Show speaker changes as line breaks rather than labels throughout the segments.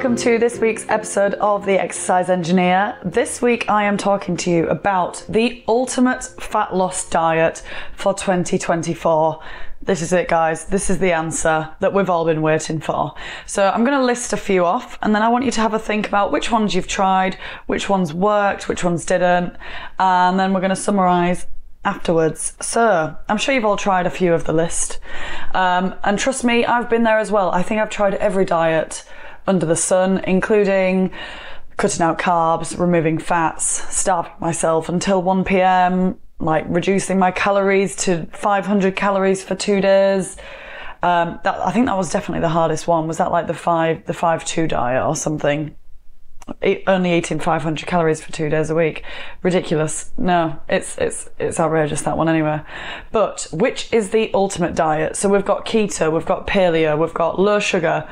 welcome to this week's episode of The Exercise Engineer. This week I am talking to you about the ultimate fat loss diet for 2024. This is it, guys. This is the answer that we've all been waiting for. So I'm going to list a few off and then I want you to have a think about which ones you've tried, which ones worked, which ones didn't, and then we're going to summarize afterwards. So, I'm sure you've all tried a few of the list. Um, and trust me, I've been there as well. I think I've tried every diet under the sun, including cutting out carbs, removing fats, starving myself until 1 p.m., like reducing my calories to 500 calories for two days. Um, that, I think that was definitely the hardest one. Was that like the five, the five two diet or something? Only eating 500 calories for two days a week. Ridiculous. No, it's, it's, it's outrageous that one anyway. But which is the ultimate diet? So we've got keto, we've got paleo, we've got low sugar,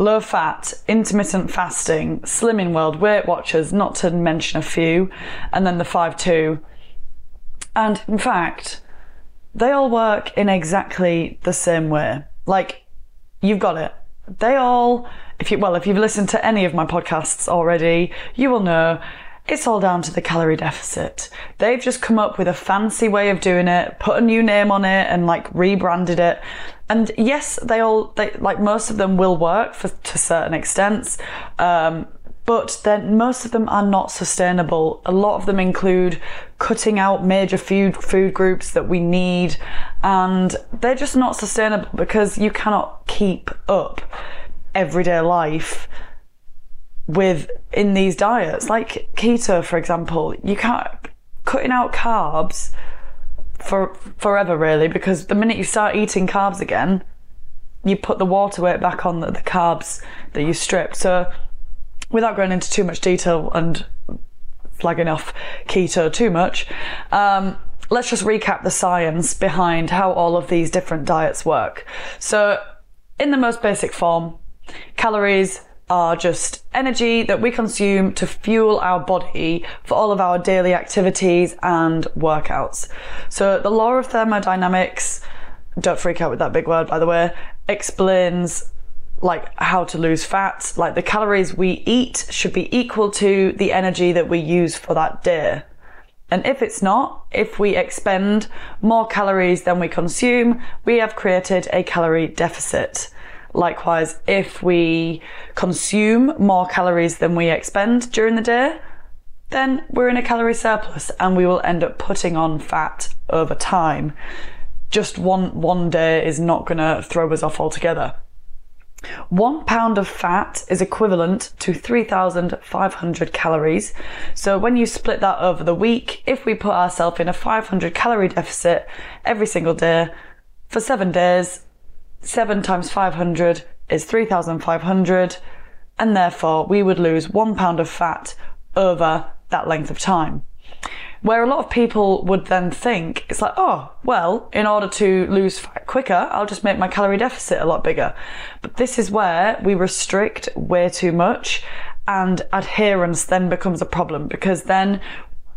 low fat, intermittent fasting, slimming world, Weight Watchers, not to mention a few, and then the 5-2. And in fact, they all work in exactly the same way. Like, you've got it. They all, if you, well, if you've listened to any of my podcasts already, you will know it's all down to the calorie deficit. They've just come up with a fancy way of doing it, put a new name on it and like rebranded it. And yes, they all, they, like most of them will work for, to certain extents. Um, but then most of them are not sustainable. A lot of them include cutting out major food food groups that we need, and they're just not sustainable because you cannot keep up everyday life with in these diets. Like keto, for example, you can't cutting out carbs for forever really because the minute you start eating carbs again, you put the water weight back on the, the carbs that you stripped. So without going into too much detail and flagging off keto too much, um, let's just recap the science behind how all of these different diets work. So, in the most basic form, calories are just energy that we consume to fuel our body for all of our daily activities and workouts. So, the law of thermodynamics, don't freak out with that big word by the way, explains like how to lose fat. Like the calories we eat should be equal to the energy that we use for that day. And if it's not, if we expend more calories than we consume, we have created a calorie deficit. Likewise, if we consume more calories than we expend during the day, then we're in a calorie surplus and we will end up putting on fat over time. Just one, one day is not going to throw us off altogether. One pound of fat is equivalent to 3,500 calories. So when you split that over the week, if we put ourselves in a 500 calorie deficit every single day for seven days, seven times 500 is 3,500. And therefore we would lose one pound of fat over that length of time. Where a lot of people would then think, it's like, oh, well, in order to lose fat quicker, I'll just make my calorie deficit a lot bigger. But this is where we restrict way too much and adherence then becomes a problem because then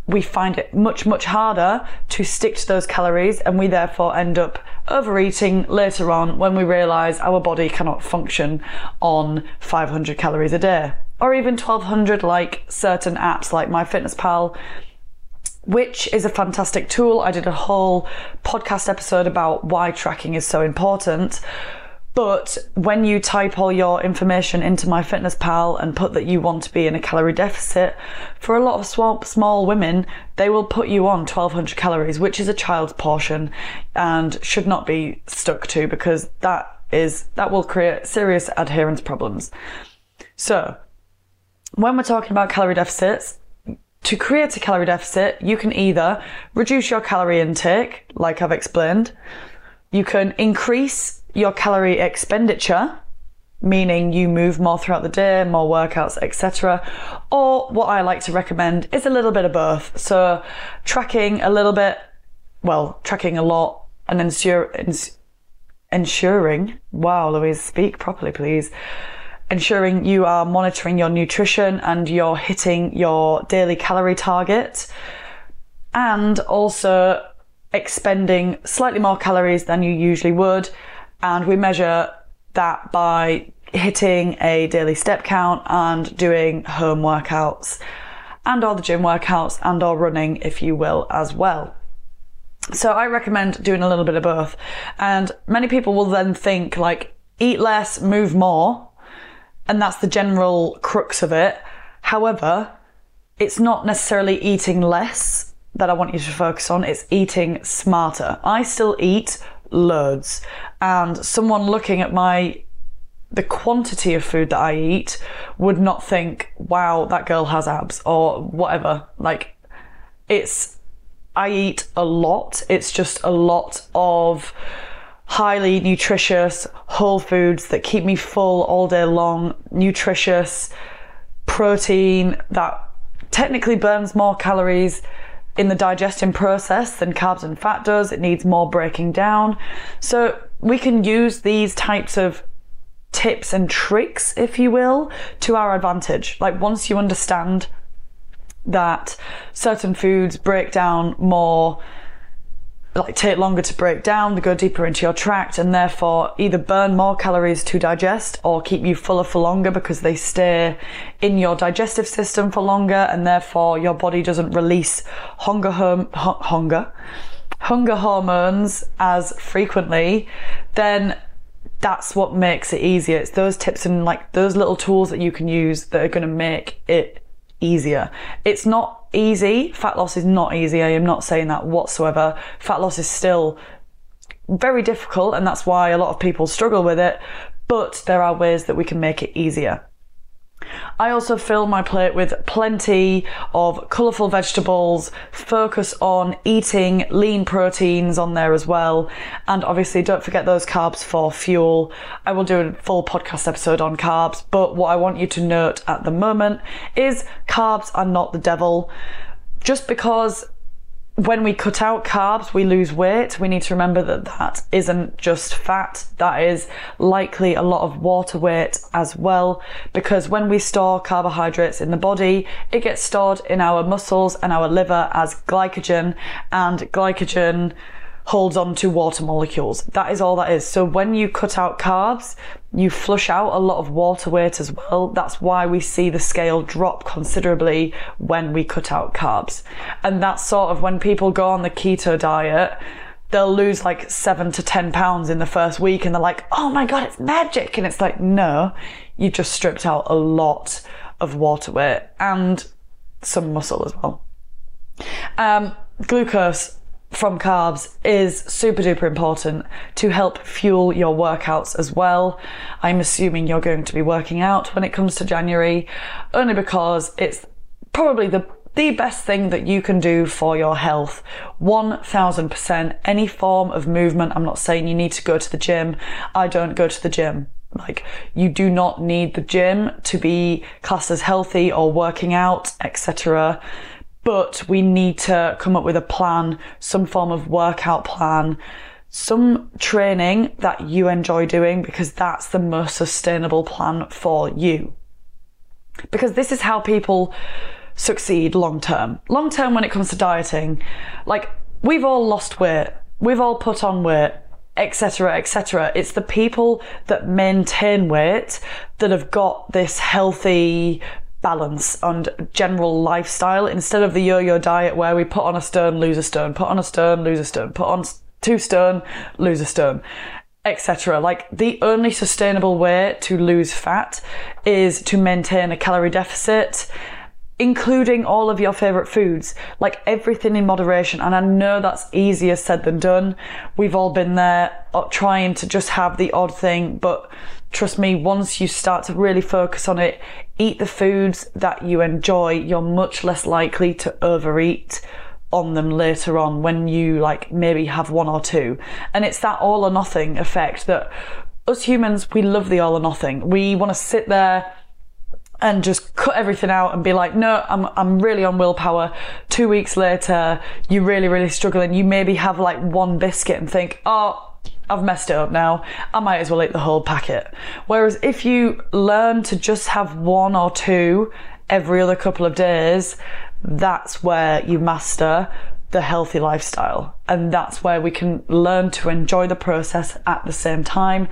we find it much, much harder to stick to those calories and we therefore end up overeating later on when we realize our body cannot function on 500 calories a day or even 1200 like certain apps like MyFitnessPal which is a fantastic tool. I did a whole podcast episode about why tracking is so important. But when you type all your information into MyFitnessPal and put that you want to be in a calorie deficit, for a lot of small, small women, they will put you on 1200 calories, which is a child's portion and should not be stuck to because that is, that will create serious adherence problems. So, when we're talking about calorie deficits, to create a calorie deficit, you can either reduce your calorie intake, like I've explained, you can increase your calorie expenditure, meaning you move more throughout the day, more workouts, etc. Or what I like to recommend is a little bit of both. So tracking a little bit, well, tracking a lot and ensure, ensuring, wow, Louise, speak properly, please ensuring you are monitoring your nutrition and you're hitting your daily calorie target and also expending slightly more calories than you usually would and we measure that by hitting a daily step count and doing home workouts and or the gym workouts and or running if you will as well. So I recommend doing a little bit of both. And many people will then think like eat less, move more, and that's the general crux of it. However, it's not necessarily eating less that I want you to focus on, it's eating smarter. I still eat loads, and someone looking at my the quantity of food that I eat would not think, wow, that girl has abs or whatever. Like, it's, I eat a lot. It's just a lot of highly nutritious whole foods that keep me full all day long, nutritious protein that technically burns more calories in the digestion process than carbs and fat does. It needs more breaking down. So we can use these types of tips and tricks, if you will, to our advantage. Like once you understand that certain foods break down more like take longer to break down, they go deeper into your tract, and therefore either burn more calories to digest or keep you fuller for longer because they stay in your digestive system for longer, and therefore your body doesn't release hunger hum, hunger hunger hormones as frequently. Then that's what makes it easier. It's those tips and like those little tools that you can use that are going to make it easier. It's not easy. Fat loss is not easy. I am not saying that whatsoever. Fat loss is still very difficult and that's why a lot of people struggle with it, but there are ways that we can make it easier. I also fill my plate with plenty of colourful vegetables, focus on eating lean proteins on there as well, and obviously don't forget those carbs for fuel. I will do a full podcast episode on carbs, but what I want you to note at the moment is carbs are not the devil. Just because when we cut out carbs, we lose weight. We need to remember that that isn't just fat. That is likely a lot of water weight as well. Because when we store carbohydrates in the body, it gets stored in our muscles and our liver as glycogen and glycogen holds on to water molecules. That is all that is. So when you cut out carbs, you flush out a lot of water weight as well. That's why we see the scale drop considerably when we cut out carbs. And that's sort of when people go on the keto diet, they'll lose like seven to 10 pounds in the first week and they're like, oh my God, it's magic. And it's like, no, you just stripped out a lot of water weight and some muscle as well. Um, glucose from carbs is super duper important to help fuel your workouts as well. I'm assuming you're going to be working out when it comes to January, only because it's probably the the best thing that you can do for your health. 1000%. Any form of movement. I'm not saying you need to go to the gym. I don't go to the gym. Like, you do not need the gym to be classed as healthy or working out, etc but we need to come up with a plan, some form of workout plan, some training that you enjoy doing because that's the most sustainable plan for you. Because this is how people succeed long term. Long term, when it comes to dieting, like we've all lost weight, we've all put on weight, etc., etc. It's the people that maintain weight that have got this healthy balance and general lifestyle instead of the yo-yo diet where we put on a stone, lose a stone, put on a stone, lose a stone, put on two stone, lose a stone, etc. Like the only sustainable way to lose fat is to maintain a calorie deficit including all of your favorite foods, like everything in moderation. And I know that's easier said than done. We've all been there uh, trying to just have the odd thing, but trust me, once you start to really focus on it, eat the foods that you enjoy, you're much less likely to overeat on them later on when you like maybe have one or two. And it's that all or nothing effect that us humans, we love the all or nothing. We want to sit there and just cut everything out and be like, no, I'm, I'm really on willpower. Two weeks later, you're really, really struggling. You maybe have like one biscuit and think, oh, I've messed it up now. I might as well eat the whole packet. Whereas if you learn to just have one or two every other couple of days, that's where you master the healthy lifestyle. And that's where we can learn to enjoy the process at the same time.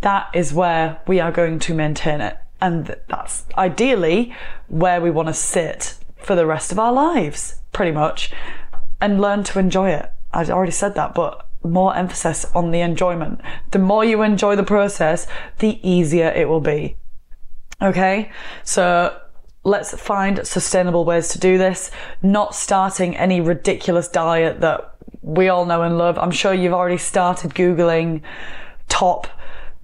That is where we are going to maintain it. And that's ideally where we want to sit for the rest of our lives, pretty much, and learn to enjoy it. I've already said that, but more emphasis on the enjoyment. The more you enjoy the process, the easier it will be. Okay? So let's find sustainable ways to do this, not starting any ridiculous diet that we all know and love. I'm sure you've already started Googling top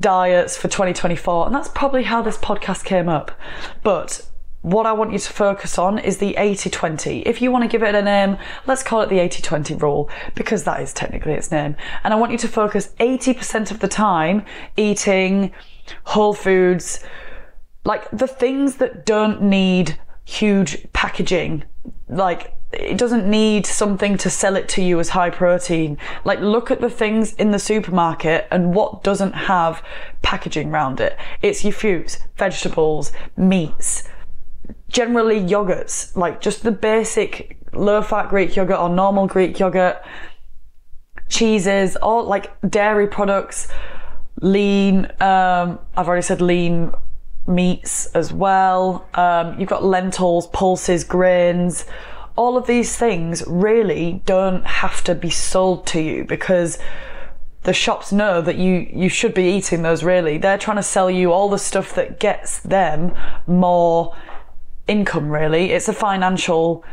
diets for 2024, and that's probably how this podcast came up. But what I want you to focus on is the 80 20. If you want to give it a name, let's call it the 80 20 rule because that is technically its name. And I want you to focus 80% of the time eating whole foods, like the things that don't need huge packaging. Like it doesn't need something to sell it to you as high protein. Like look at the things in the supermarket and what doesn't have packaging around it. It's your fruits, vegetables, meats, generally yogurts, like just the basic low fat Greek yogurt or normal Greek yogurt, cheeses, all like dairy products, lean, um, I've already said lean meats as well. Um, you've got lentils, pulses, grains. All of these things really don't have to be sold to you because the shops know that you you should be eating those really they're trying to sell you all the stuff that gets them more income really. It's a financial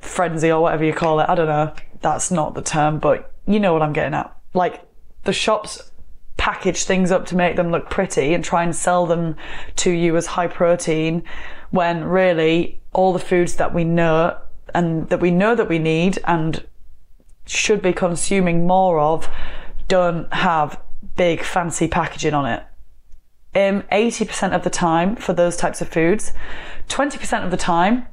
frenzy or whatever you call it. I don't know. That's not the term but you know what i'm getting at. Like the shops package things up to make them look pretty and try and sell them to you as high protein when really all the foods that we know and that we know that we need and should be consuming more of don't have big fancy packaging on it. Um, 80% of the time for those types of foods, 20% of the time,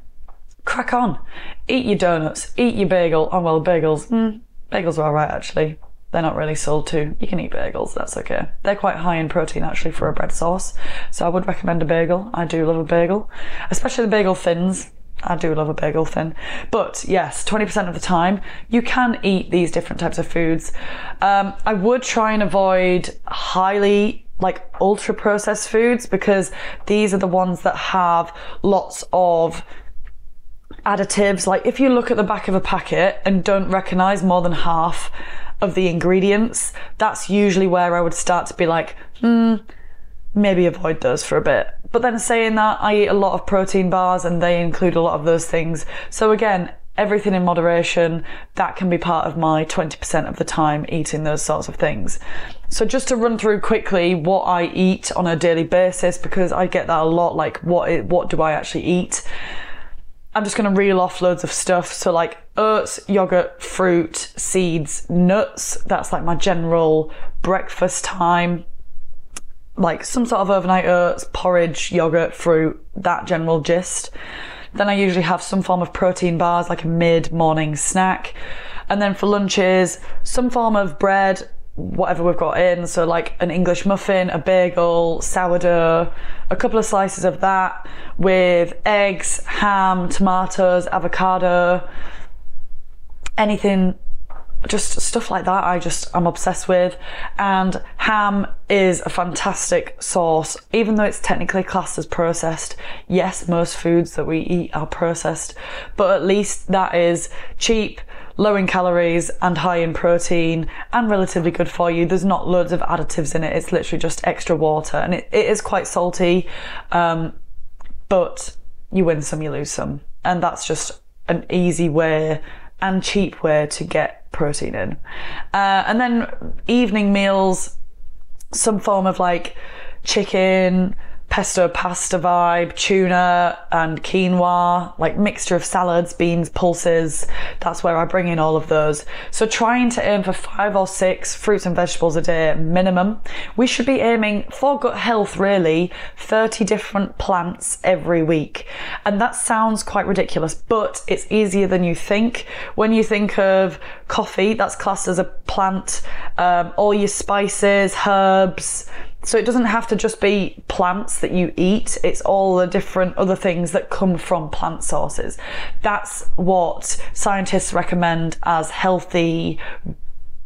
crack on. Eat your donuts, eat your bagel. Oh, well, bagels, mm, bagels are alright actually. They're not really sold to. You can eat bagels, that's okay. They're quite high in protein actually for a bread source. So I would recommend a bagel. I do love a bagel, especially the bagel thins. I do love a bagel thin. But yes, 20% of the time, you can eat these different types of foods. Um, I would try and avoid highly like ultra processed foods because these are the ones that have lots of additives. Like if you look at the back of a packet and don't recognize more than half of the ingredients, that's usually where I would start to be like, hmm, maybe avoid those for a bit. But then saying that, I eat a lot of protein bars and they include a lot of those things. So again, everything in moderation, that can be part of my 20% of the time eating those sorts of things. So just to run through quickly what I eat on a daily basis, because I get that a lot, like what, what do I actually eat? I'm just going to reel off loads of stuff. So, like oats, yogurt, fruit, seeds, nuts. That's like my general breakfast time. Like some sort of overnight oats, porridge, yogurt, fruit, that general gist. Then I usually have some form of protein bars, like a mid morning snack. And then for lunches, some form of bread, whatever we've got in. So, like an English muffin, a bagel, sourdough, a couple of slices of that with eggs, ham, tomatoes, avocado, anything just stuff like that I just I'm obsessed with and ham is a fantastic source even though it's technically classed as processed yes most foods that we eat are processed but at least that is cheap low in calories and high in protein and relatively good for you. There's not loads of additives in it. It's literally just extra water and it, it is quite salty. Um, but you win some, you lose some. And that's just an easy way and cheap way to get protein in. Uh, and then evening meals, some form of like chicken, pesto pasta vibe, tuna and quinoa, like mixture of salads, beans, pulses. That's where I bring in all of those. So trying to aim for five or six fruits and vegetables a day minimum. We should be aiming for gut health really 30 different plants every week. And that sounds quite ridiculous, but it's easier than you think. When you think of coffee, that's classed as a plant. Um, all your spices, herbs, So it doesn't have to just be plants that you eat, it's all the different other things that come from plant sources. That's what scientists recommend as healthy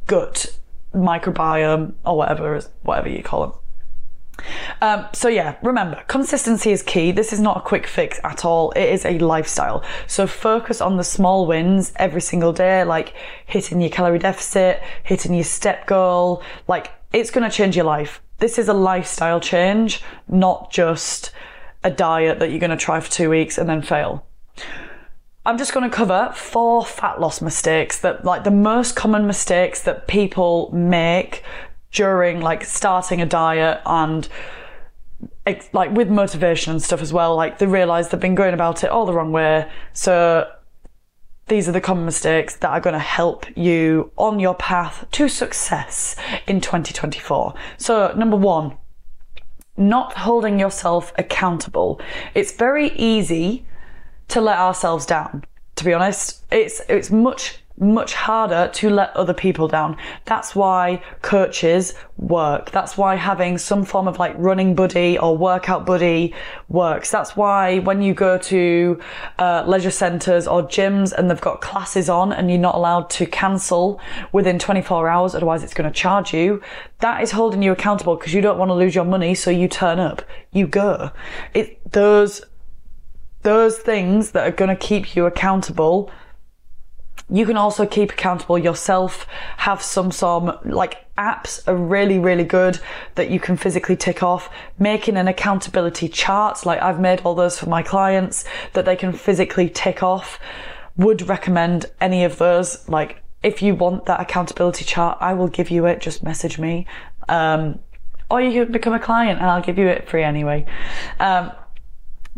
gut microbiome or whatever whatever you call them. Um, so yeah, remember, consistency is key. This is not a quick fix at all. It is a lifestyle. So focus on the small wins every single day, like hitting your calorie deficit, hitting your step goal. Like it's going to change your life. This is a lifestyle change, not just a diet that you're going to try for two weeks and then fail. I'm just going to cover four fat loss mistakes that, like, the most common mistakes that people make during like starting a diet and like with motivation and stuff as well like they realize they've been going about it all the wrong way so these are the common mistakes that are going to help you on your path to success in 2024 so number 1 not holding yourself accountable. It's very easy to let ourselves down. To be honest it's it's much much harder to let other people down. That's why coaches work. That's why having some form of like running buddy or workout buddy works. That's why when you go to uh, leisure centres or gyms and they've got classes on and you're not allowed to cancel within 24 hours, otherwise it's going to charge you. That is holding you accountable because you don't want to lose your money, so you turn up, you go. It those those things that are going to keep you accountable you can also keep accountable yourself, have some some like apps are really, really good that you can physically tick off. Making an accountability chart, like I've made all those for my clients that they can physically tick off. Would recommend any of those. Like if you want that accountability chart, I will give you it. Just message me. Um, or you can become a client and I'll give you it free anyway. Um,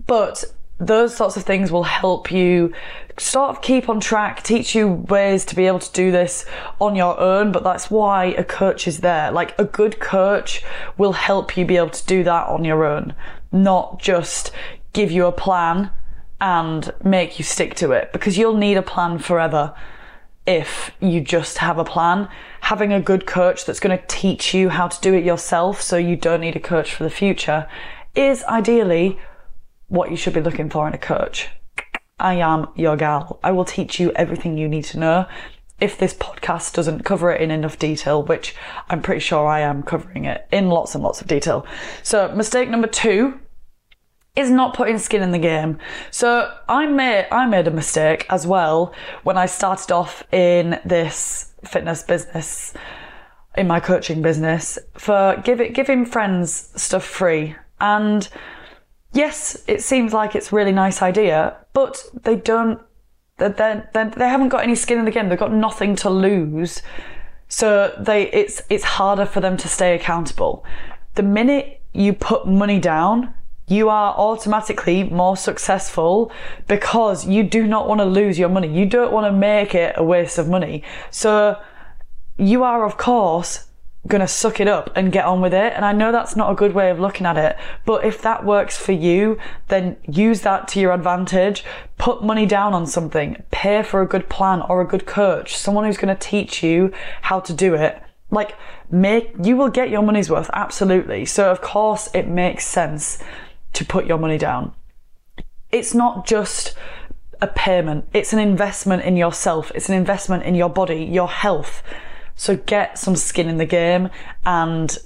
but those sorts of things will help you sort of keep on track, teach you ways to be able to do this on your own. But that's why a coach is there. Like a good coach will help you be able to do that on your own, not just give you a plan and make you stick to it because you'll need a plan forever if you just have a plan. Having a good coach that's going to teach you how to do it yourself so you don't need a coach for the future is ideally what you should be looking for in a coach. I am your gal. I will teach you everything you need to know. If this podcast doesn't cover it in enough detail, which I'm pretty sure I am covering it in lots and lots of detail. So, mistake number two is not putting skin in the game. So I made I made a mistake as well when I started off in this fitness business, in my coaching business, for giving giving friends stuff free. And yes, it seems like it's a really nice idea, but they don't, they they they haven't got any skin in the game. They've got nothing to lose. So they, it's, it's harder for them to stay accountable. The minute you put money down, you are automatically more successful because you do not want to lose your money. You don't want to make it a waste of money. So you are, of course, gonna suck it up and get on with it. And I know that's not a good way of looking at it, but if that works for you, then use that to your advantage. Put money down on something, pay for a good plan or a good coach, someone who's gonna teach you how to do it. Like, make, you will get your money's worth, absolutely. So of course it makes sense to put your money down. It's not just a payment, it's an investment in yourself, it's an investment in your body, your health so get some skin in the game and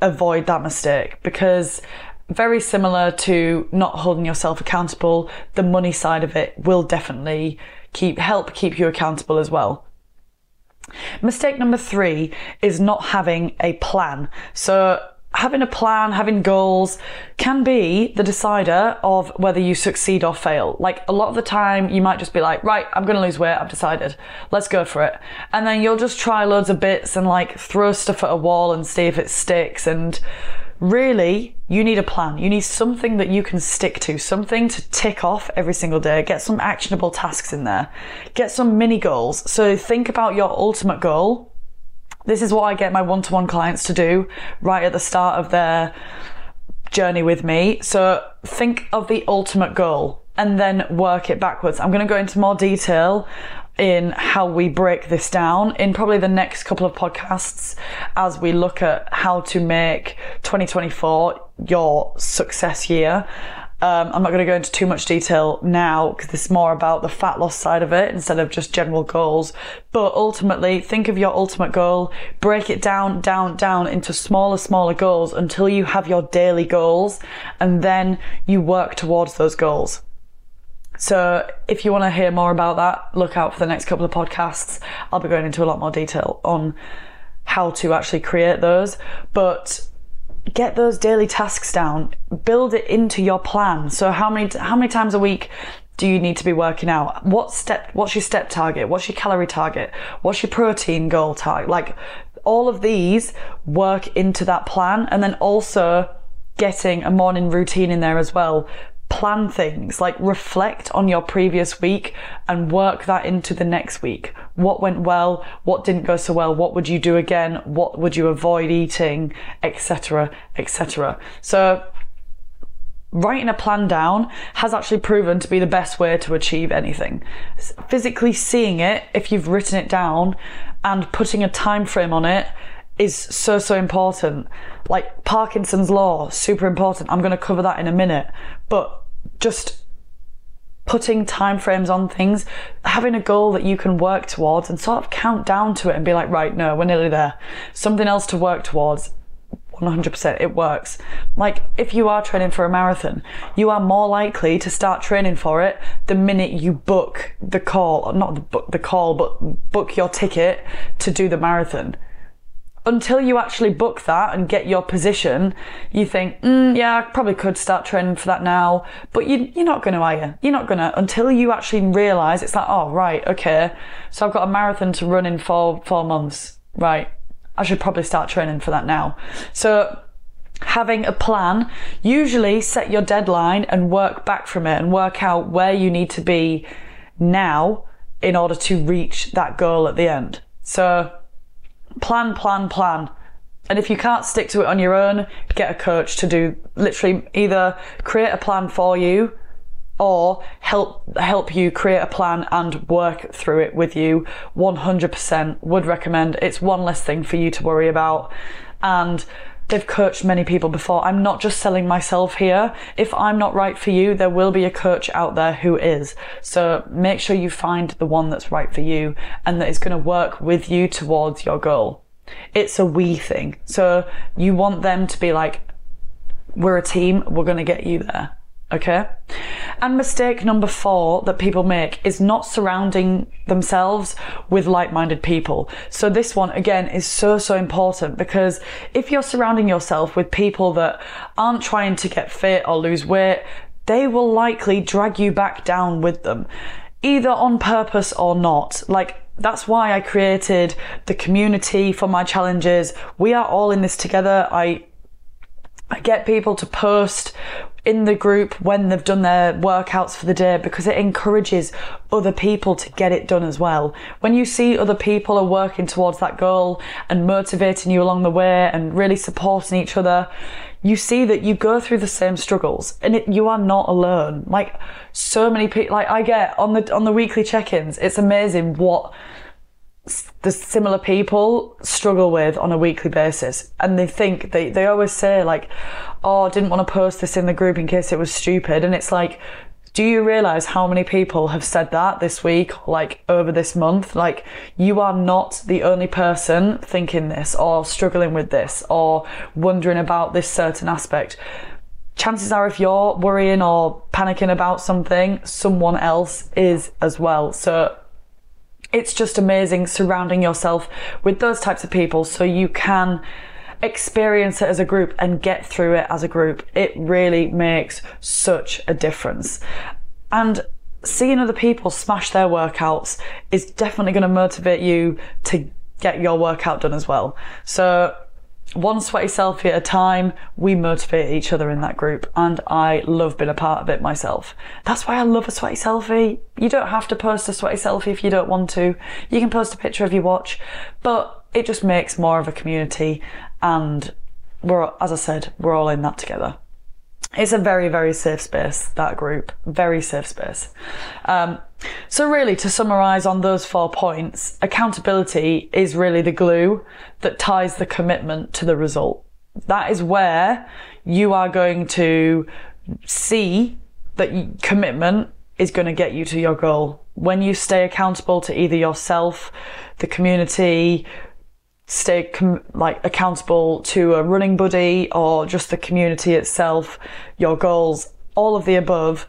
avoid that mistake because very similar to not holding yourself accountable, the money side of it will definitely keep help keep you accountable as well. Mistake number 3 is not having a plan. So having a plan, having goals can be the decider of whether you succeed or fail. Like a lot of the time, you might just be like, right, I'm going to lose weight. I've decided. Let's go for it. And then you'll just try loads of bits and like throw stuff at a wall and see if it sticks. And really, you need a plan. You need something that you can stick to, something to tick off every single day. Get some actionable tasks in there. Get some mini goals. So think about your ultimate goal this is what I get my one to one clients to do right at the start of their journey with me. So think of the ultimate goal and then work it backwards. I'm going to go into more detail in how we break this down in probably the next couple of podcasts as we look at how to make 2024 your success year. Um, I'm not going to go into too much detail now because it's more about the fat loss side of it instead of just general goals. But ultimately, think of your ultimate goal, break it down, down, down into smaller, smaller goals until you have your daily goals, and then you work towards those goals. So if you want to hear more about that, look out for the next couple of podcasts. I'll be going into a lot more detail on how to actually create those. But get those daily tasks down, build it into your plan. So how many how many times a week do you need to be working out? What step what's your step target? What's your calorie target? What's your protein goal target? Like all of these work into that plan and then also getting a morning routine in there as well plan things, like reflect on your previous week and work that into the next week. What went well? What didn't go so well? What would you do again? What would you avoid eating? Etc. Etc. So writing a plan down has actually proven to be the best way to achieve anything. Physically seeing it, if you've written it down, and putting a time frame on it is so so important. Like Parkinson's law, super important. I'm going to cover that in a minute. But just putting time frames on things, having a goal that you can work towards and sort of count down to it and be like, right, no, we're nearly there. Something else to work towards. 100% it works. Like if you are training for a marathon, you are more likely to start training for it the minute you book the call, not the book the call, but book your ticket to do the marathon until you actually book that and get your position, you think, mm, yeah, I probably could start training for that now. But you, you're not going to, are you? You're not going to until you actually realize it's like, oh, right, okay. So I've got a marathon to run in four, four months. Right. I should probably start training for that now. So having a plan, usually set your deadline and work back from it and work out where you need to be now in order to reach that goal at the end. So plan, plan, plan. And if you can't stick to it on your own, get a coach to do literally either create a plan for you or help help you create a plan and work through it with you. 100% would recommend. It's one less thing for you to worry about. And they've coached many people before. I'm not just selling myself here. If i'm not right for you there will be a coach out there who is. So make sure you find the one that's right for you and that is going to work with you towards your goal. It's a we thing. So you want them to be like we're a team. We're going to get you there Okay. And mistake number four that people make is not surrounding themselves with like minded people. So, this one again is so, so important because if you're surrounding yourself with people that aren't trying to get fit or lose weight, they will likely drag you back down with them, either on purpose or not. Like, that's why I created the community for my challenges. We are all in this together. I I get people to post in the group when they've done their workouts for the day because it encourages other people to get it done as well. When you see other people are working towards that goal and motivating you along the way and really supporting each other, you see that you go through the same struggles and it, you are not alone. Like so many people, like I get on the, on the weekly check-ins, it's amazing what the similar people struggle with on a weekly basis and they think they, they always say like oh I didn't want to post this in the group in case it was stupid. And it's like do you realize how many people have said that this week like over this month? Like you are not the only person thinking this or struggling with this or wondering about this certain aspect. Chances are if you're worrying or panicking about something someone else is as well. So it's just amazing surrounding yourself with those types of people so you can experience it as a group and get through it as a group. It really makes such a difference. And seeing other people smash their workouts is definitely going to motivate you to get your workout done as well. So one sweaty selfie at a time, we motivate each other in that group, and I love being a part of it myself. That's why I love a sweaty selfie. You don't have to post a sweaty selfie if you don't want to. You can post a picture of your watch, but it just makes more of a community, and we're, as I said, we're all in that together. it's a very, very safe space, that group. Very safe space. Um, so, really, to summarize on those four points, accountability is really the glue that ties the commitment to the result. That is where you are going to see that commitment is going to get you to your goal. When you stay accountable to either yourself, the community, stay com- like accountable to a running buddy or just the community itself, your goals, all of the above,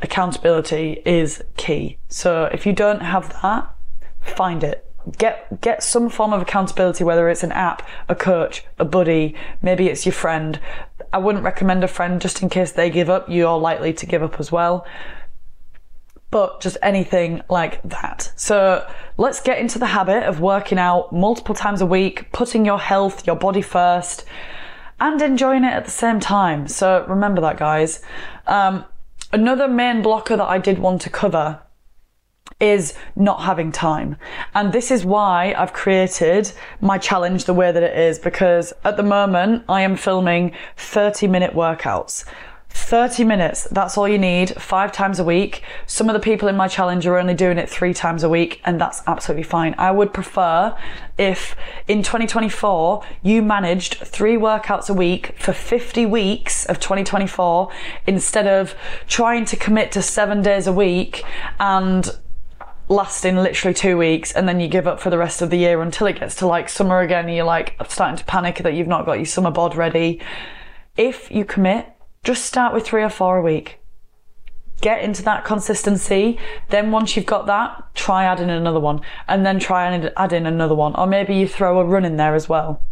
accountability is key. So if you don't have that, find it. Get get some form of accountability, whether it's an app, a coach, a buddy, maybe it's your friend. I wouldn't recommend a friend just in case they give up. You're likely to give up as well but just anything like that. So let's get into the habit of working out multiple times a week, putting your health, your body first, and enjoying it at the same time. So remember that, guys. Um, another main blocker that I did want to cover is not having time. And this is why I've created my challenge the way that it is because at the moment I am filming 30 minute workouts. 30 minutes, that's all you need, five times a week. Some of the people in my challenge are only doing it three times a week, and that's absolutely fine. I would prefer if in 2024 you managed three workouts a week for 50 weeks of 2024 instead of trying to commit to seven days a week and lasting literally two weeks and then you give up for the rest of the year until it gets to like summer again and you're like starting to panic that you've not got your summer bod ready. If you commit just start with three or four a week. Get into that consistency. Then once you've got that, try adding another one and then try and add in another one. Or maybe you throw a run in there as well.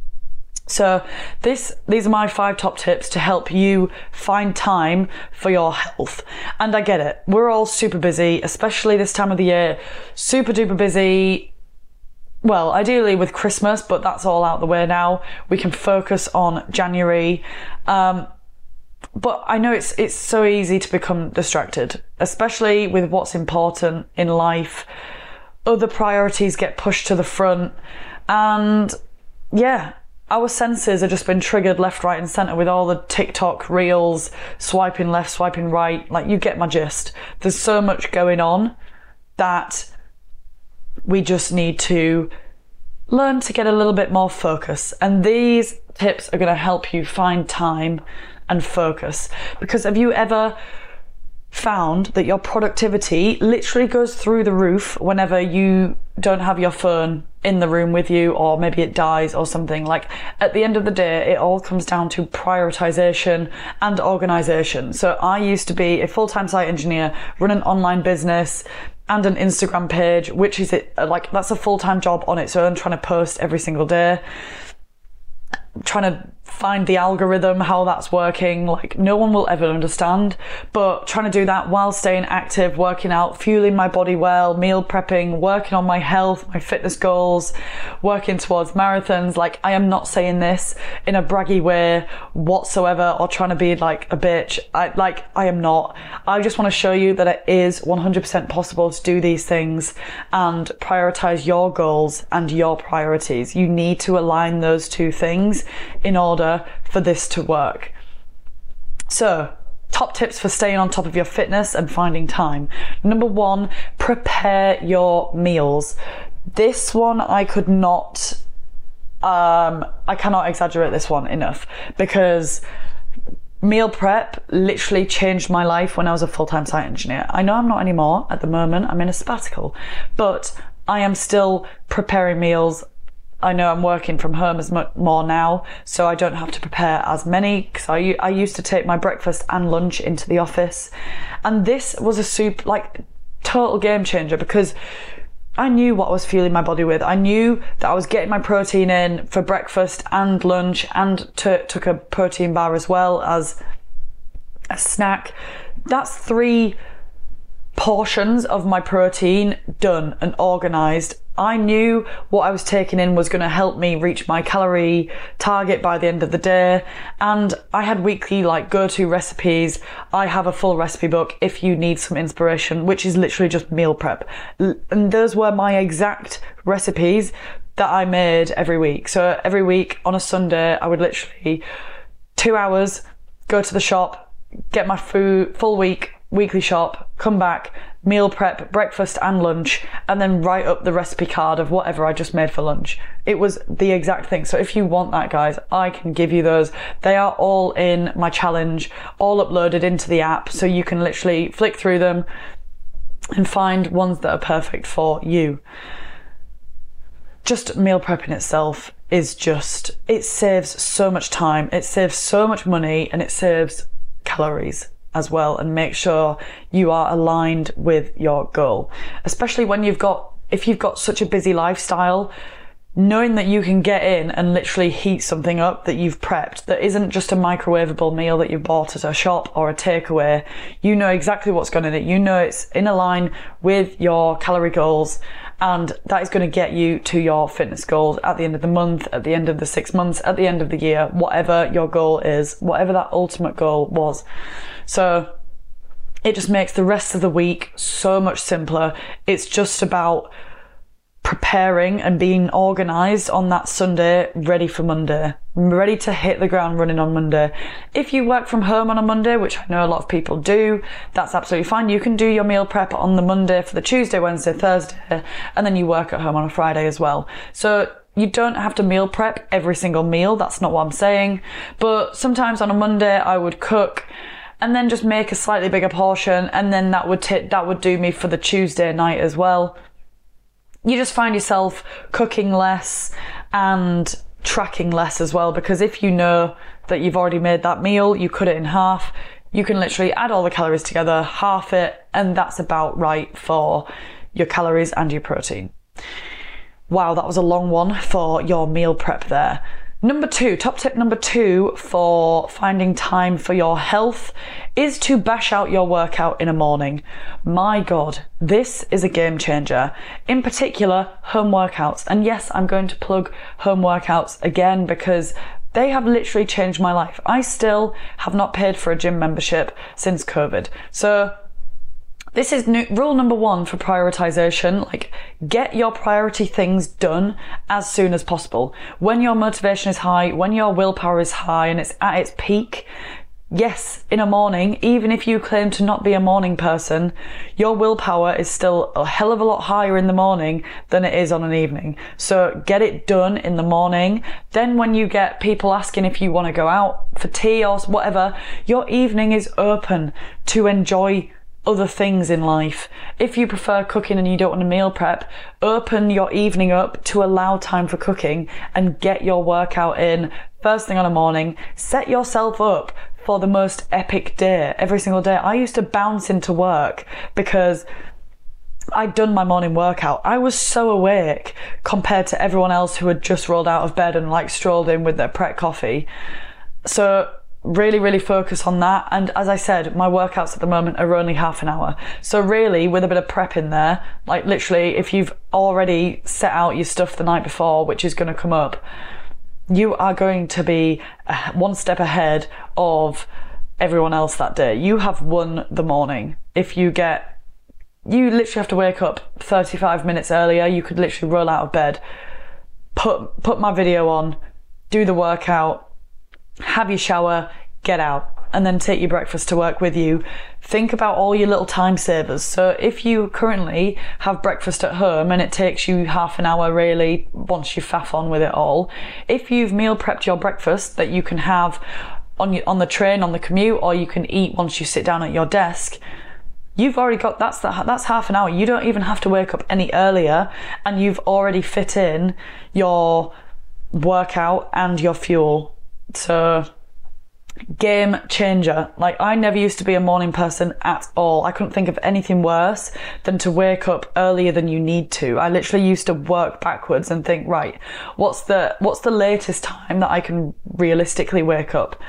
So this, these are my five top tips to help you find time for your health. And I get it. We're all super busy, especially this time of the year. Super duper busy. Well, ideally with Christmas, but that's all out the way now. We can focus on January. Um, but I know it's it's so easy to become distracted, especially with what's important in life. Other priorities get pushed to the front, and yeah, our senses have just been triggered left, right, and centre with all the TikTok reels, swiping left, swiping right. Like you get my gist. There's so much going on that we just need to learn to get a little bit more focus. And these tips are going to help you find time and focus. Because have you ever found that your productivity literally goes through the roof whenever you don't have your phone in the room with you or maybe it dies or something like at the end of the day it all comes down to prioritization and organization so i used to be a full-time site engineer run an online business and an instagram page which is it like that's a full-time job on its own trying to post every single day trying to find the algorithm, how that's working. Like, no one will ever understand. But trying to do that while staying active, working out, fueling my body well, meal prepping, working on my health, my fitness goals, working towards marathons. Like, I am not saying this in a braggy way whatsoever or trying to be like a bitch. I, like, I am not. I just want to show you that it is 100% possible to do these things and prioritize your goals and your priorities. You need to align those two things in order for this to work. So, top tips for staying on top of your fitness and finding time. Number one, prepare your meals. This one I could not, um, I cannot exaggerate this one enough because meal prep literally changed my life when I was a full time site engineer. I know I'm not anymore at the moment, I'm in a sabbatical, but I am still preparing meals I know I'm working from home as much more now, so I don't have to prepare as many because I, I used to take my breakfast and lunch into the office. And this was a soup, like, total game changer because I knew what I was fueling my body with. I knew that I was getting my protein in for breakfast and lunch and t- took a protein bar as well as a snack. That's three portions of my protein done and organized I knew what I was taking in was going to help me reach my calorie target by the end of the day. And I had weekly like go to recipes. I have a full recipe book if you need some inspiration, which is literally just meal prep. And those were my exact recipes that I made every week. So every week on a Sunday, I would literally two hours go to the shop, get my food full week, weekly shop, come back, meal prep, breakfast and lunch, and then write up the recipe card of whatever I just made for lunch. It was the exact thing. So if you want that, guys, I can give you those. They are all in my challenge, all uploaded into the app. So you can literally flick through them and find ones that are perfect for you. Just meal prepping itself is just, it saves so much time, it saves so much money, and it saves calories as well and make sure you are aligned with your goal. Especially when you've got, if you've got such a busy lifestyle, knowing that you can get in and literally heat something up that you've prepped that isn't just a microwavable meal that you bought at a shop or a takeaway. You know exactly what's going in it. You know it's in a line with your calorie goals and that is going to get you to your fitness goals at the end of the month, at the end of the six months, at the end of the year, whatever your goal is, whatever that ultimate goal was. So it just makes the rest of the week so much simpler. It's just about preparing and being organized on that Sunday, ready for Monday, ready to hit the ground running on Monday. If you work from home on a Monday, which I know a lot of people do, that's absolutely fine. You can do your meal prep on the Monday for the Tuesday, Wednesday, Thursday, and then you work at home on a Friday as well. So you don't have to meal prep every single meal. That's not what I'm saying. But sometimes on a Monday, I would cook and then just make a slightly bigger portion and then that would t- that would do me for the Tuesday night as well you just find yourself cooking less and tracking less as well because if you know that you've already made that meal, you cut it in half, you can literally add all the calories together, half it, and that's about right for your calories and your protein. Wow, that was a long one for your meal prep there. Number two, top tip number two for finding time for your health is to bash out your workout in a morning. My God, this is a game changer. In particular, home workouts. And yes, I'm going to plug home workouts again because they have literally changed my life. I still have not paid for a gym membership since COVID. So this is new, rule number one for prioritization. Like, get your priority things done as soon as possible. When your motivation is high, when your willpower is high and it's at its peak, yes, in a morning, even if you claim to not be a morning person, your willpower is still a hell of a lot higher in the morning than it is on an evening. So get it done in the morning. Then when you get people asking if you want to go out for tea or whatever, your evening is open to enjoy other things in life. If you prefer cooking and you don't want to meal Pret, open your evening up to allow time for cooking and get your workout in first thing on a morning. Set yourself up for the most epic day every single day. I used to bounce into work because I'd done my morning workout. I was so awake compared to everyone else who had just rolled out of bed and like strolled in with their prep coffee. So really, really focus on that. And as I said, my workouts at the moment are only half an hour. So really, with a bit of prep in there, like literally, if you've already set out your stuff the night before, which is going to come up, you are going to be uh, one step ahead of everyone else that day. You have won the morning. If you get, you literally have to wake up 35 minutes earlier. You could literally roll out of bed, put, put my video on, do the workout, have your shower, get out, and then take your breakfast to work with you. Think about all your little time savers. So if you currently have breakfast at home and it takes you half an hour really once you faff on with it all, if you've meal prepped your breakfast that you can have on your, on the train, on the commute, or you can eat once you sit down at your desk, you've already got that's the, that's half an hour. You don't even have to wake up any earlier, and you've already fit in your workout and your fuel so game changer. Like I never used to be a morning person at all. I couldn't think of anything worse than to wake up earlier than you need to. I literally used to work backwards and think, right, what's the what's the latest time that I can realistically wake up?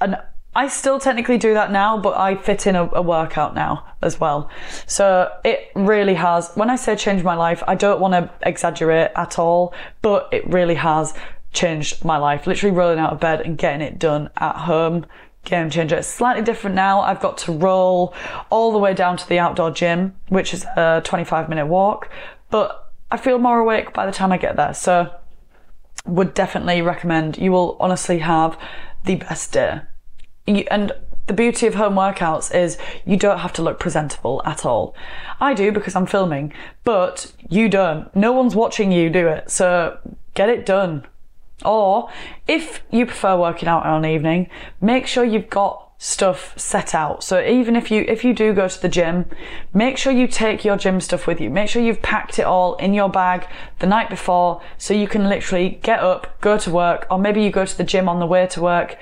And I still technically do that now, but I fit in a, a workout now as well. So it really has. When I say change my life, I don't want to exaggerate at all, but it really has changed my life. Literally rolling out of bed and getting it done at home. Game changer. It's slightly different now. I've got to roll all the way down to the outdoor gym, which is a 25 minute walk, but I feel more awake by the time I get there. So would definitely recommend. You will honestly have the best day. And the beauty of home workouts is you don't have to look presentable at all. I do because I'm filming, but you don't. No one's watching you do it, so get it done. Or if you prefer working out on an evening, make sure you've got stuff set out. So even if you if you do go to the gym, make sure you take your gym stuff with you. Make sure you've packed it all in your bag the night before so you can literally get up, go to work, or maybe you go to the gym on the way to work.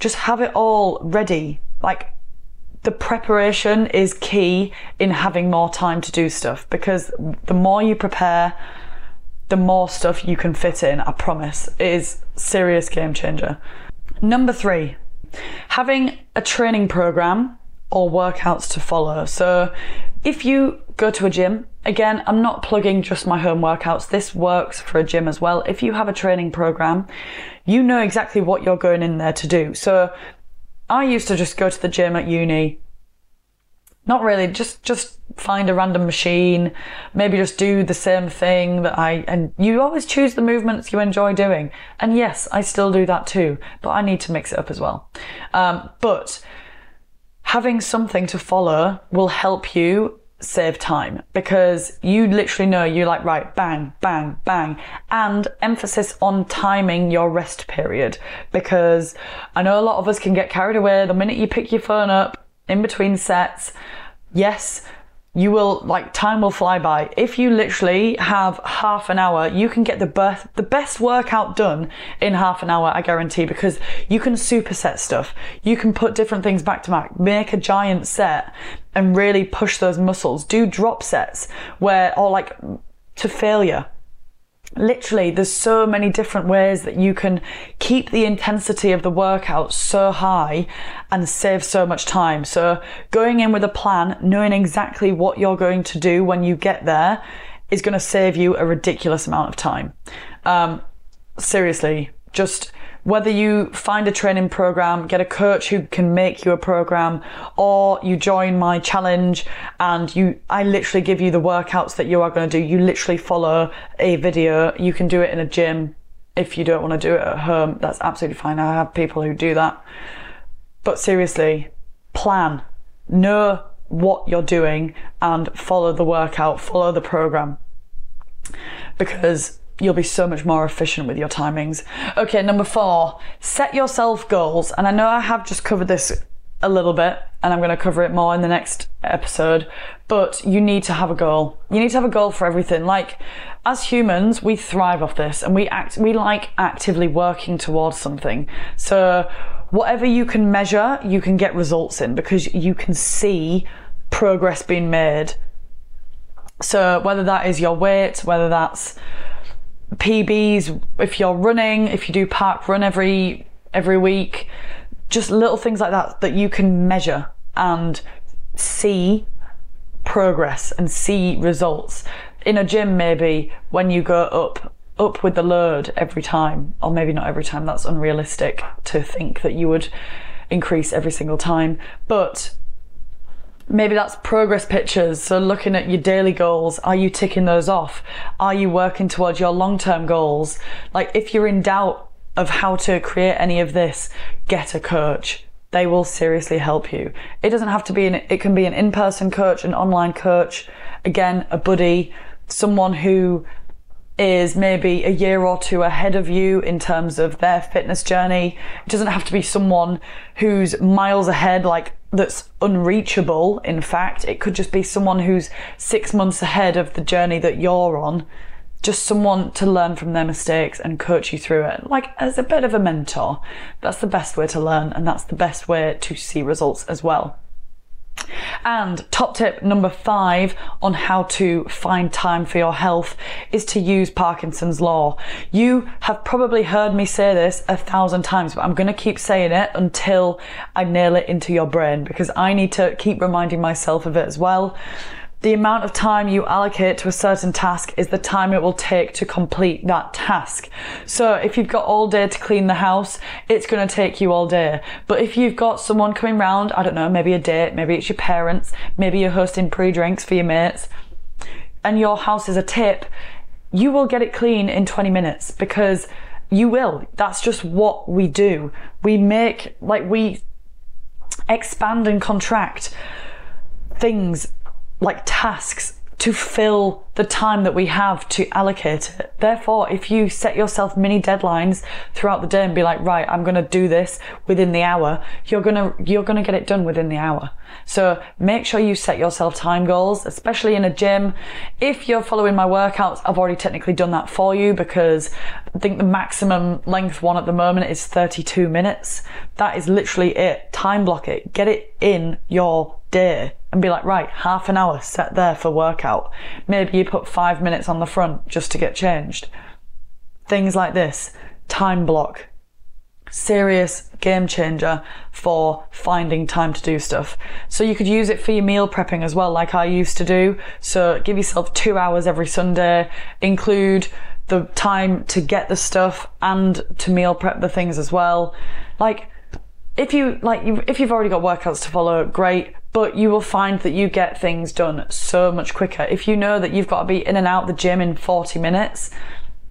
Just have it all ready. Like the preparation is key in having more time to do stuff because the more you prepare, the more stuff you can fit in, I promise. It is serious game changer. Number 3, having a training program or workouts to follow. So if you go to a gym, again, I'm not plugging just my home workouts. This works for a gym as well. If you have a training program, you know exactly what you're going in there to do. So I used to just go to the gym at uni. Not really, just just find a random machine, maybe just do the same thing that I and you always choose the movements you enjoy doing. And yes, I still do that too, but I need to mix it up as well. Um, but having something to follow will help you save time because you literally know you're like right bang bang bang and emphasis on timing your rest period because i know a lot of us can get carried away the minute you pick your phone up in between sets yes you will like time will fly by. If you literally have half an hour you can get the best the best workout done in half an hour i guarantee because you can superset stuff. You can put different things back to back make a giant set and really push those muscles. Do drop sets where or like to failure literally there's so many different ways that you can keep the intensity of the workout so high and save so much time. So going in with a plan knowing exactly what you're going to do when you get there is going to save you a ridiculous amount of time. Um, seriously just whether you find a training program, get a coach who can make you a program, or you join my challenge and you, I literally give you the workouts that you are going to do. You literally follow a video. You can do it in a gym if you don't want to do it at home. That's absolutely fine. I have people who do that. But seriously, plan. Know what you're doing and follow the workout, follow the program. Because you'll be so much more efficient with your timings. Okay, number four, set yourself goals. And I know I have just covered this a little bit and I'm going to cover it more in the next episode, but you need to have a goal. You need to have a goal for everything. Like as humans, we thrive off this and we act we like actively working towards something. So whatever you can measure, you can get results in because you can see progress being made. So whether that is your weight, whether that's PBs if you're running, if you do parkrun every every week, just little things like that that you can measure and see progress and see results. In a gym maybe when you go up up with the load every time, or maybe not every time, that's unrealistic to think that you would increase every single time. But maybe that's progress pictures. So looking at your daily goals, are you ticking those off? Are you working towards your long-term goals? Like if you're in doubt of how to create any of this, get a coach. They will seriously help you. It doesn't have to be an, it can be an in-person coach, an online coach, again, a buddy, someone who is maybe a year or two ahead of you in terms of their fitness journey. It doesn't have to be someone who's miles ahead, like that's unreachable. In fact, it could just be someone who's six months ahead of the journey that you're on. Just someone to learn from their mistakes and coach you through it. Like as a bit of a mentor. That's the best way to learn and that's the best way to see results as well. And top tip number five on how to find time for your health is to use Parkinson's law. You have probably heard me say this a thousand times, but I'm going to keep saying it until I nail it into your brain because I need to keep reminding myself of it as well. The amount of time you allocate to a certain task is the time it will take to complete that task. So if you've got all day to clean the house, it's going to take you all day. But if you've got someone coming round, I don't know, maybe a date, maybe it's your parents, maybe you're hosting pre-drinks for your mates, and your house is a tip, you will get it clean in 20 minutes because you will. That's just what we do. We make, like, we expand and contract things like tasks to fill the time that we have to allocate it. Therefore, if you set yourself mini deadlines throughout the day and be like, right, I'm going to do this within the hour, you're going to, you're going to get it done within the hour. So make sure you set yourself time goals, especially in a gym. If you're following my workouts, I've already technically done that for you because I think the maximum length one at the moment is 32 minutes. That is literally it. Time block it. Get it in your day and be like, right, half an hour set there for workout. Maybe you put five minutes on the front just to get changed. Things like this. Time block. Serious game changer for finding time to do stuff. So you could use it for your meal prepping as well, like I used to do. So give yourself two hours every Sunday, include the time to get the stuff and to meal prep the things as well. Like, if you like if you've already got workouts to follow great but you will find that you get things done so much quicker. If you know that you've got to be in and out the gym in 40 minutes,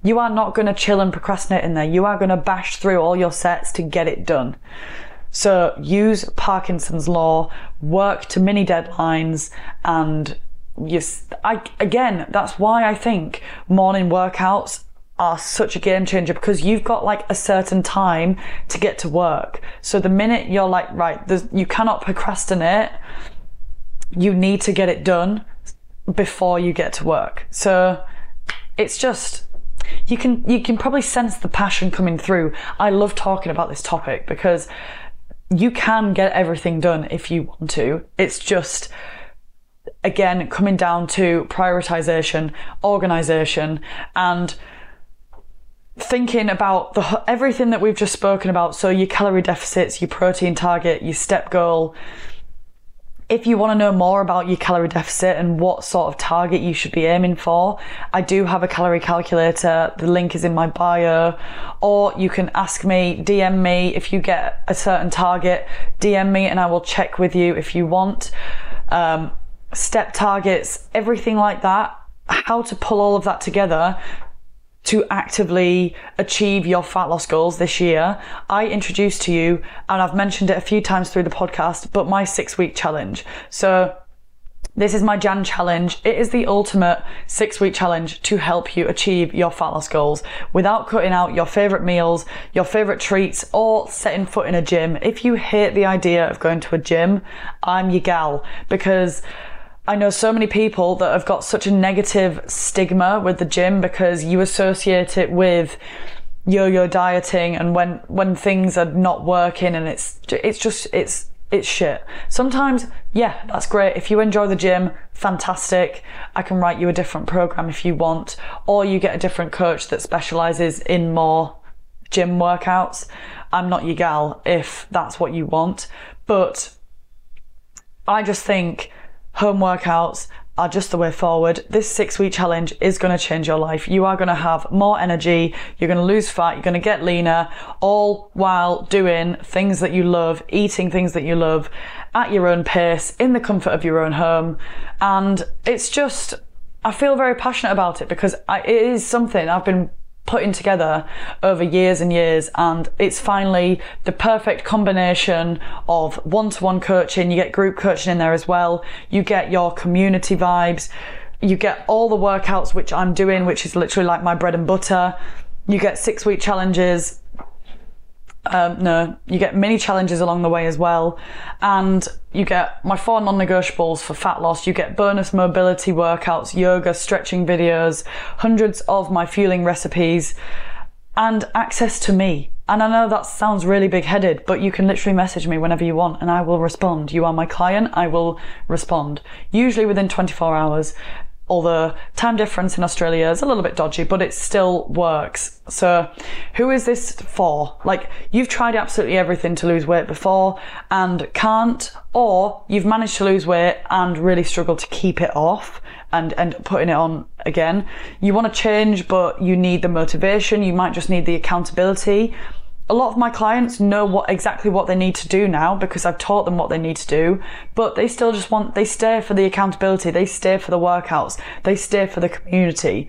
you are not going to chill and procrastinate in there. You are going to bash through all your sets to get it done. So use Parkinson's law, work to mini deadlines, and yes, I, again, that's why I think morning workouts are such a game changer because you've got like a certain time to get to work. So the minute you're like, right, you cannot procrastinate, you need to get it done before you get to work. So it's just you can you can probably sense the passion coming through. I love talking about this topic because you can get everything done if you want to. It's just again coming down to prioritization, organization and thinking about the everything that we've just spoken about so your calorie deficits your protein target your step goal if you want to know more about your calorie deficit and what sort of target you should be aiming for, I do have a calorie calculator. The link is in my bio. Or you can ask me, DM me if you get a certain target, DM me and I will check with you if you want. Um, step targets, everything like that. How to pull all of that together to actively achieve your fat loss goals this year, I introduced to you, and I've mentioned it a few times through the podcast, but my six week challenge. So this is my Jan challenge. It is the ultimate six week challenge to help you achieve your fat loss goals without cutting out your favorite meals, your favorite treats, or setting foot in a gym. If you hate the idea of going to a gym, I'm your gal because I know so many people that have got such a negative stigma with the gym because you associate it with yo-yo dieting and when when things are not working and it's it's just it's it's shit. Sometimes, yeah, that's great. If you enjoy the gym, fantastic. I can write you a different program if you want, or you get a different coach that specializes in more gym workouts. I'm not your gal if that's what you want, but I just think home workouts are just the way forward. This six week challenge is going to change your life. You are going to have more energy, you're going to lose fat, you're going to get leaner, all while doing things that you love, eating things that you love at your own pace, in the comfort of your own home. And it's just, I feel very passionate about it because I, it is something I've been putting together over years and years and it's finally the perfect combination of one-to-one coaching you get group coaching in there as well you get your community vibes you get all the workouts which I'm doing which is literally like my bread and butter you get six week challenges um, no, you get many challenges along the way as well. And you get my four non negotiables for fat loss. You get bonus mobility workouts, yoga, stretching videos, hundreds of my fueling recipes, and access to me. And I know that sounds really big headed, but you can literally message me whenever you want and I will respond. You are my client, I will respond. Usually within 24 hours although time difference in Australia is a little bit dodgy, but it still works. So, who is this for? Like, you've tried absolutely everything to lose weight before and can't, or you've managed to lose weight and really struggle to keep it off and end up putting it on again. You want to change, but you need the motivation, you might just need the accountability a lot of my clients know what exactly what they need to do now because I've taught them what they need to do, but they still just want they stay for the accountability, they stay for the workouts, they stay for the community.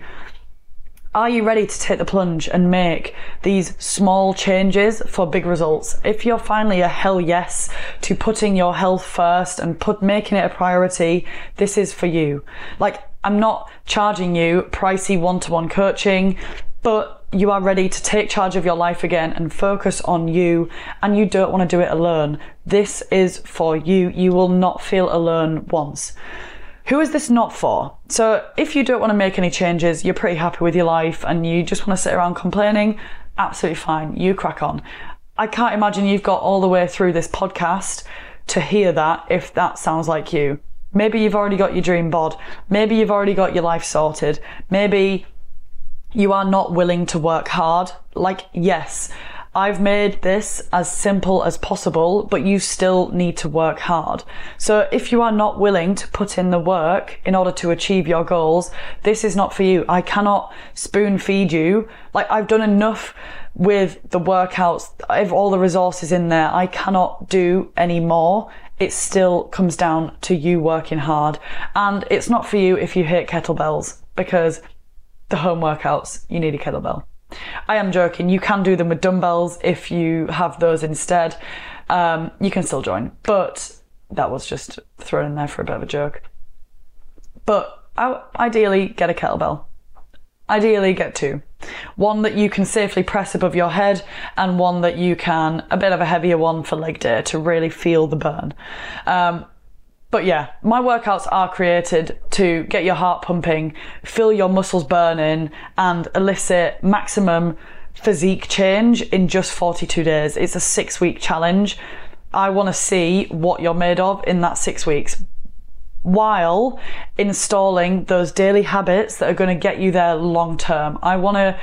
Are you ready to take the plunge and make these small changes for big results? If you're finally a hell yes to putting your health first and put making it a priority, this is for you. Like I'm not charging you pricey one-to-one coaching, but you are ready to take charge of your life again and focus on you and you don't want to do it alone. This is for you. You will not feel alone once. Who is this not for? So, if you don't want to make any changes, you're pretty happy with your life and you just want to sit around complaining, absolutely fine. You crack on. I can't imagine you've got all the way through this podcast to hear that if that sounds like you. Maybe you've already got your dream bod. Maybe you've already got your life sorted. Maybe you are not willing to work hard. Like, yes, I've made this as simple as possible, but you still need to work hard. So if you are not willing to put in the work in order to achieve your goals, this is not for you. I cannot spoon feed you. Like I've done enough with the workouts. I have all the resources in there. I cannot do any more. It still comes down to you working hard. And it's not for you if you hate kettlebells because the home workouts, you need a kettlebell. I am joking. You can do them with dumbbells if you have those instead. Um, you can still join, but that was just thrown in there for a bit of a joke. But ideally, get a kettlebell. Ideally, get two. One that you can safely press above your head, and one that you can, a bit of a heavier one for leg day to really feel the burn. Um, but yeah, my workouts are created to get your heart pumping, feel your muscles burning, and elicit maximum physique change in just 42 days. It's a six week challenge. I want to see what you're made of in that six weeks while installing those daily habits that are going to get you there long term. I want to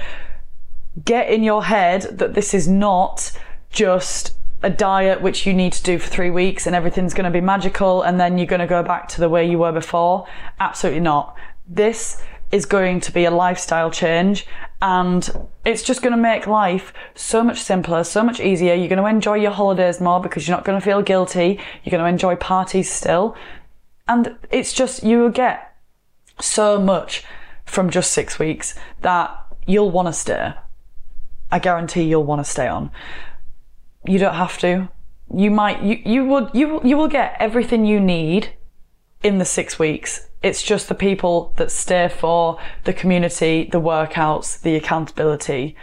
get in your head that this is not just a diet which you need to do for three weeks and everything's going to be magical and then you're going to go back to the way you were before. Absolutely not. This is going to be a lifestyle change and it's just going to make life so much simpler, so much easier. You're going to enjoy your holidays more because you're not going to feel guilty. You're going to enjoy parties still. And it's just, you will get so much from just six weeks that you'll want to stay. I guarantee you'll want to stay on. You don't have to. You might you you will you you will get everything you need in the 6 weeks. It's just the people that stay for the community, the workouts, the accountability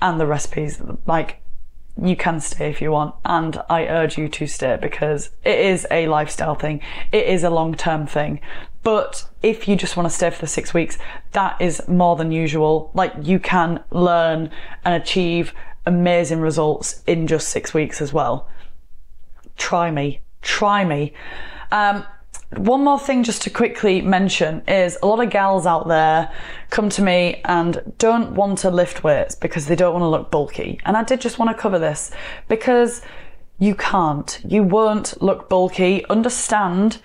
and the recipes like you can stay if you want and I urge you to stay because it is a lifestyle thing. It is a long-term thing. But if you just want to stay for the six weeks, that is more than usual. Like you can learn and achieve amazing results in just six weeks as well. Try me, try me. Um, one more thing just to quickly mention is a lot of gals out there come to me and don't want to lift weights because they don't want to look bulky. And I did just want to cover this because you can't. You won't look bulky. Understand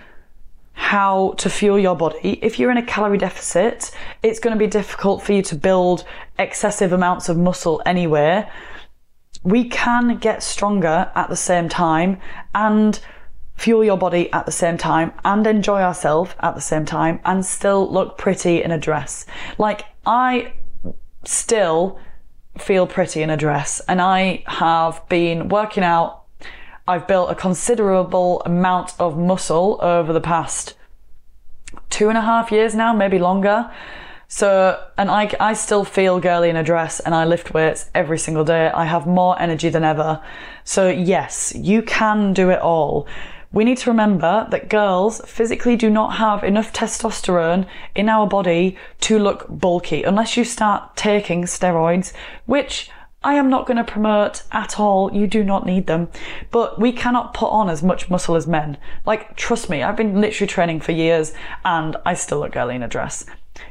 how to fuel your body. If you're in a calorie deficit, it's going to be difficult for you to build excessive amounts of muscle anyway we can get stronger at the same time and fuel your body at the same time and enjoy ourselves at the same time and still look pretty in a dress. Like I still feel pretty in a dress and I have been working out. I've built a considerable amount of muscle over the past two and a half years now, maybe longer. So, and I, I still feel girly in a dress and I lift weights every single day. I have more energy than ever. So yes, you can do it all. We need to remember that girls physically do not have enough testosterone in our body to look bulky unless you start taking steroids, which I am not going to promote at all. You do not need them. But we cannot put on as much muscle as men. Like, trust me, I've been literally training for years and I still look girly in a dress.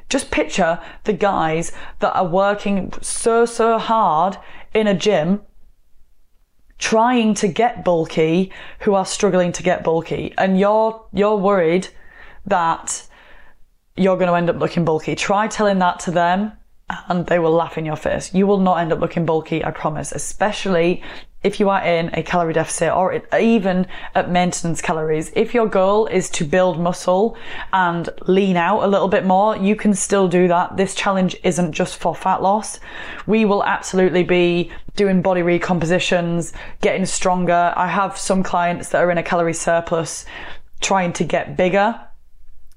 Just picture the guys that are working so, so hard in a gym trying to get bulky who are struggling to get bulky. And you're you're worried that you're going to end up looking bulky. Try telling that to them and they will laugh in your face. You will not end up looking bulky i promise especially if you are in a calorie deficit or even at maintenance calories, if your goal is to build muscle and lean out a little bit more, you can still do that. This challenge isn't just for fat loss. We will absolutely be doing body recompositions, getting stronger. I have some clients that are in a calorie surplus trying to get bigger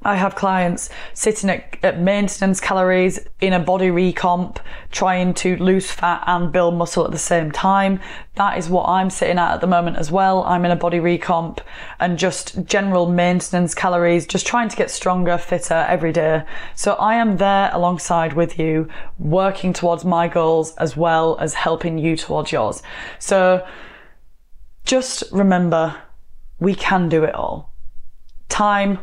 I have clients sitting at, at, maintenance calories in a body recomp, trying to lose fat and build muscle at the same time. That is what I'm sitting at at the moment as well. I'm in a body recomp and just general maintenance calories, just trying to get stronger, fitter every day. So I am there alongside with you, working towards my goals as well as helping you towards yours. So just remember, we can do it all. Time,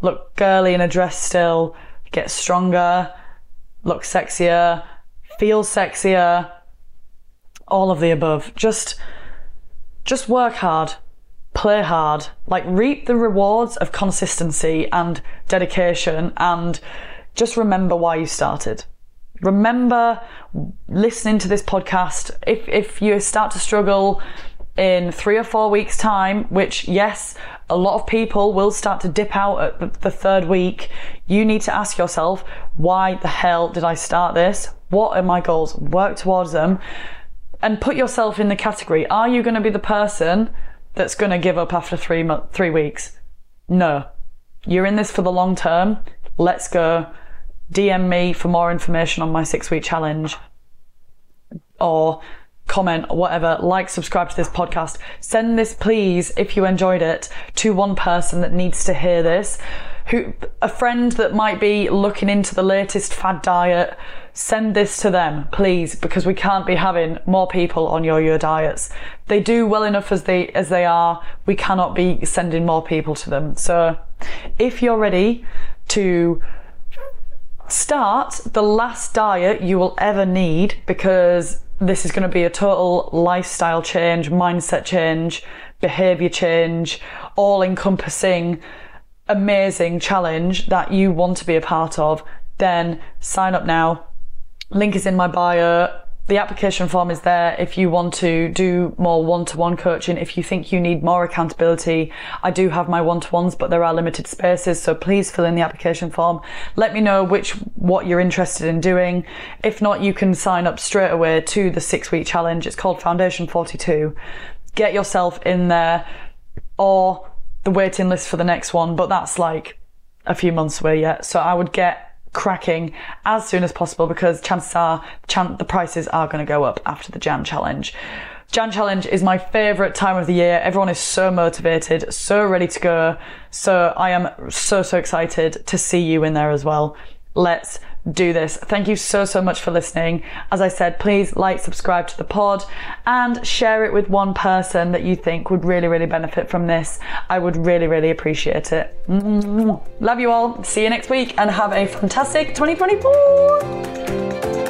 look girly in a dress still, get stronger, look sexier, feel sexier, all of the above. Just just work hard, play hard, like reap the rewards of consistency and dedication and just remember why you started. Remember listening to this podcast. If if you start to struggle in three or four weeks' time, which, yes, a lot of people will start to dip out at the, third week, you need to ask yourself, why the hell did I start this? What are my goals? Work towards them and put yourself in the category. Are you going to be the person that's going to give up after three, mo- three weeks? No. You're in this for the long term. Let's go. DM me for more information on my six week challenge or comment, whatever, like, subscribe to this podcast. Send this, please, if you enjoyed it, to one person that needs to hear this. Who, a friend that might be looking into the latest fad diet, send this to them, please, because we can't be having more people on yo-yo diets. They do well enough as they as they are. We cannot be sending more people to them. So, if you're ready to start the last diet you will ever need because this is going to be a total lifestyle change, mindset change, behavior change, all encompassing amazing challenge that you want to be a part of, then sign up now. Link is in my bio the application form is there if you want to do more one-to-one coaching. If you think you need more accountability i do have my one-to-ones but there are limited spaces so please fill in the application form. Let me know which what you're interested in doing. If not you can sign up straight away to the six week challenge. It's called foundation 42 get yourself in there or the waiting list for the next one but that's like a few months away yet. So i would get cracking as soon as possible because chances are chan- the prices are going to go up after the Jan challenge. Jan challenge is my favorite time of the year. Everyone is so motivated, so ready to go. So I am so, so excited to see you in there as well. Let's do this. Thank you so, so much for listening. As I said, please like, subscribe to the pod and share it with one person that you think would really, really benefit from this. I would really, really appreciate it. Love you all. See you next week and have a fantastic 2024.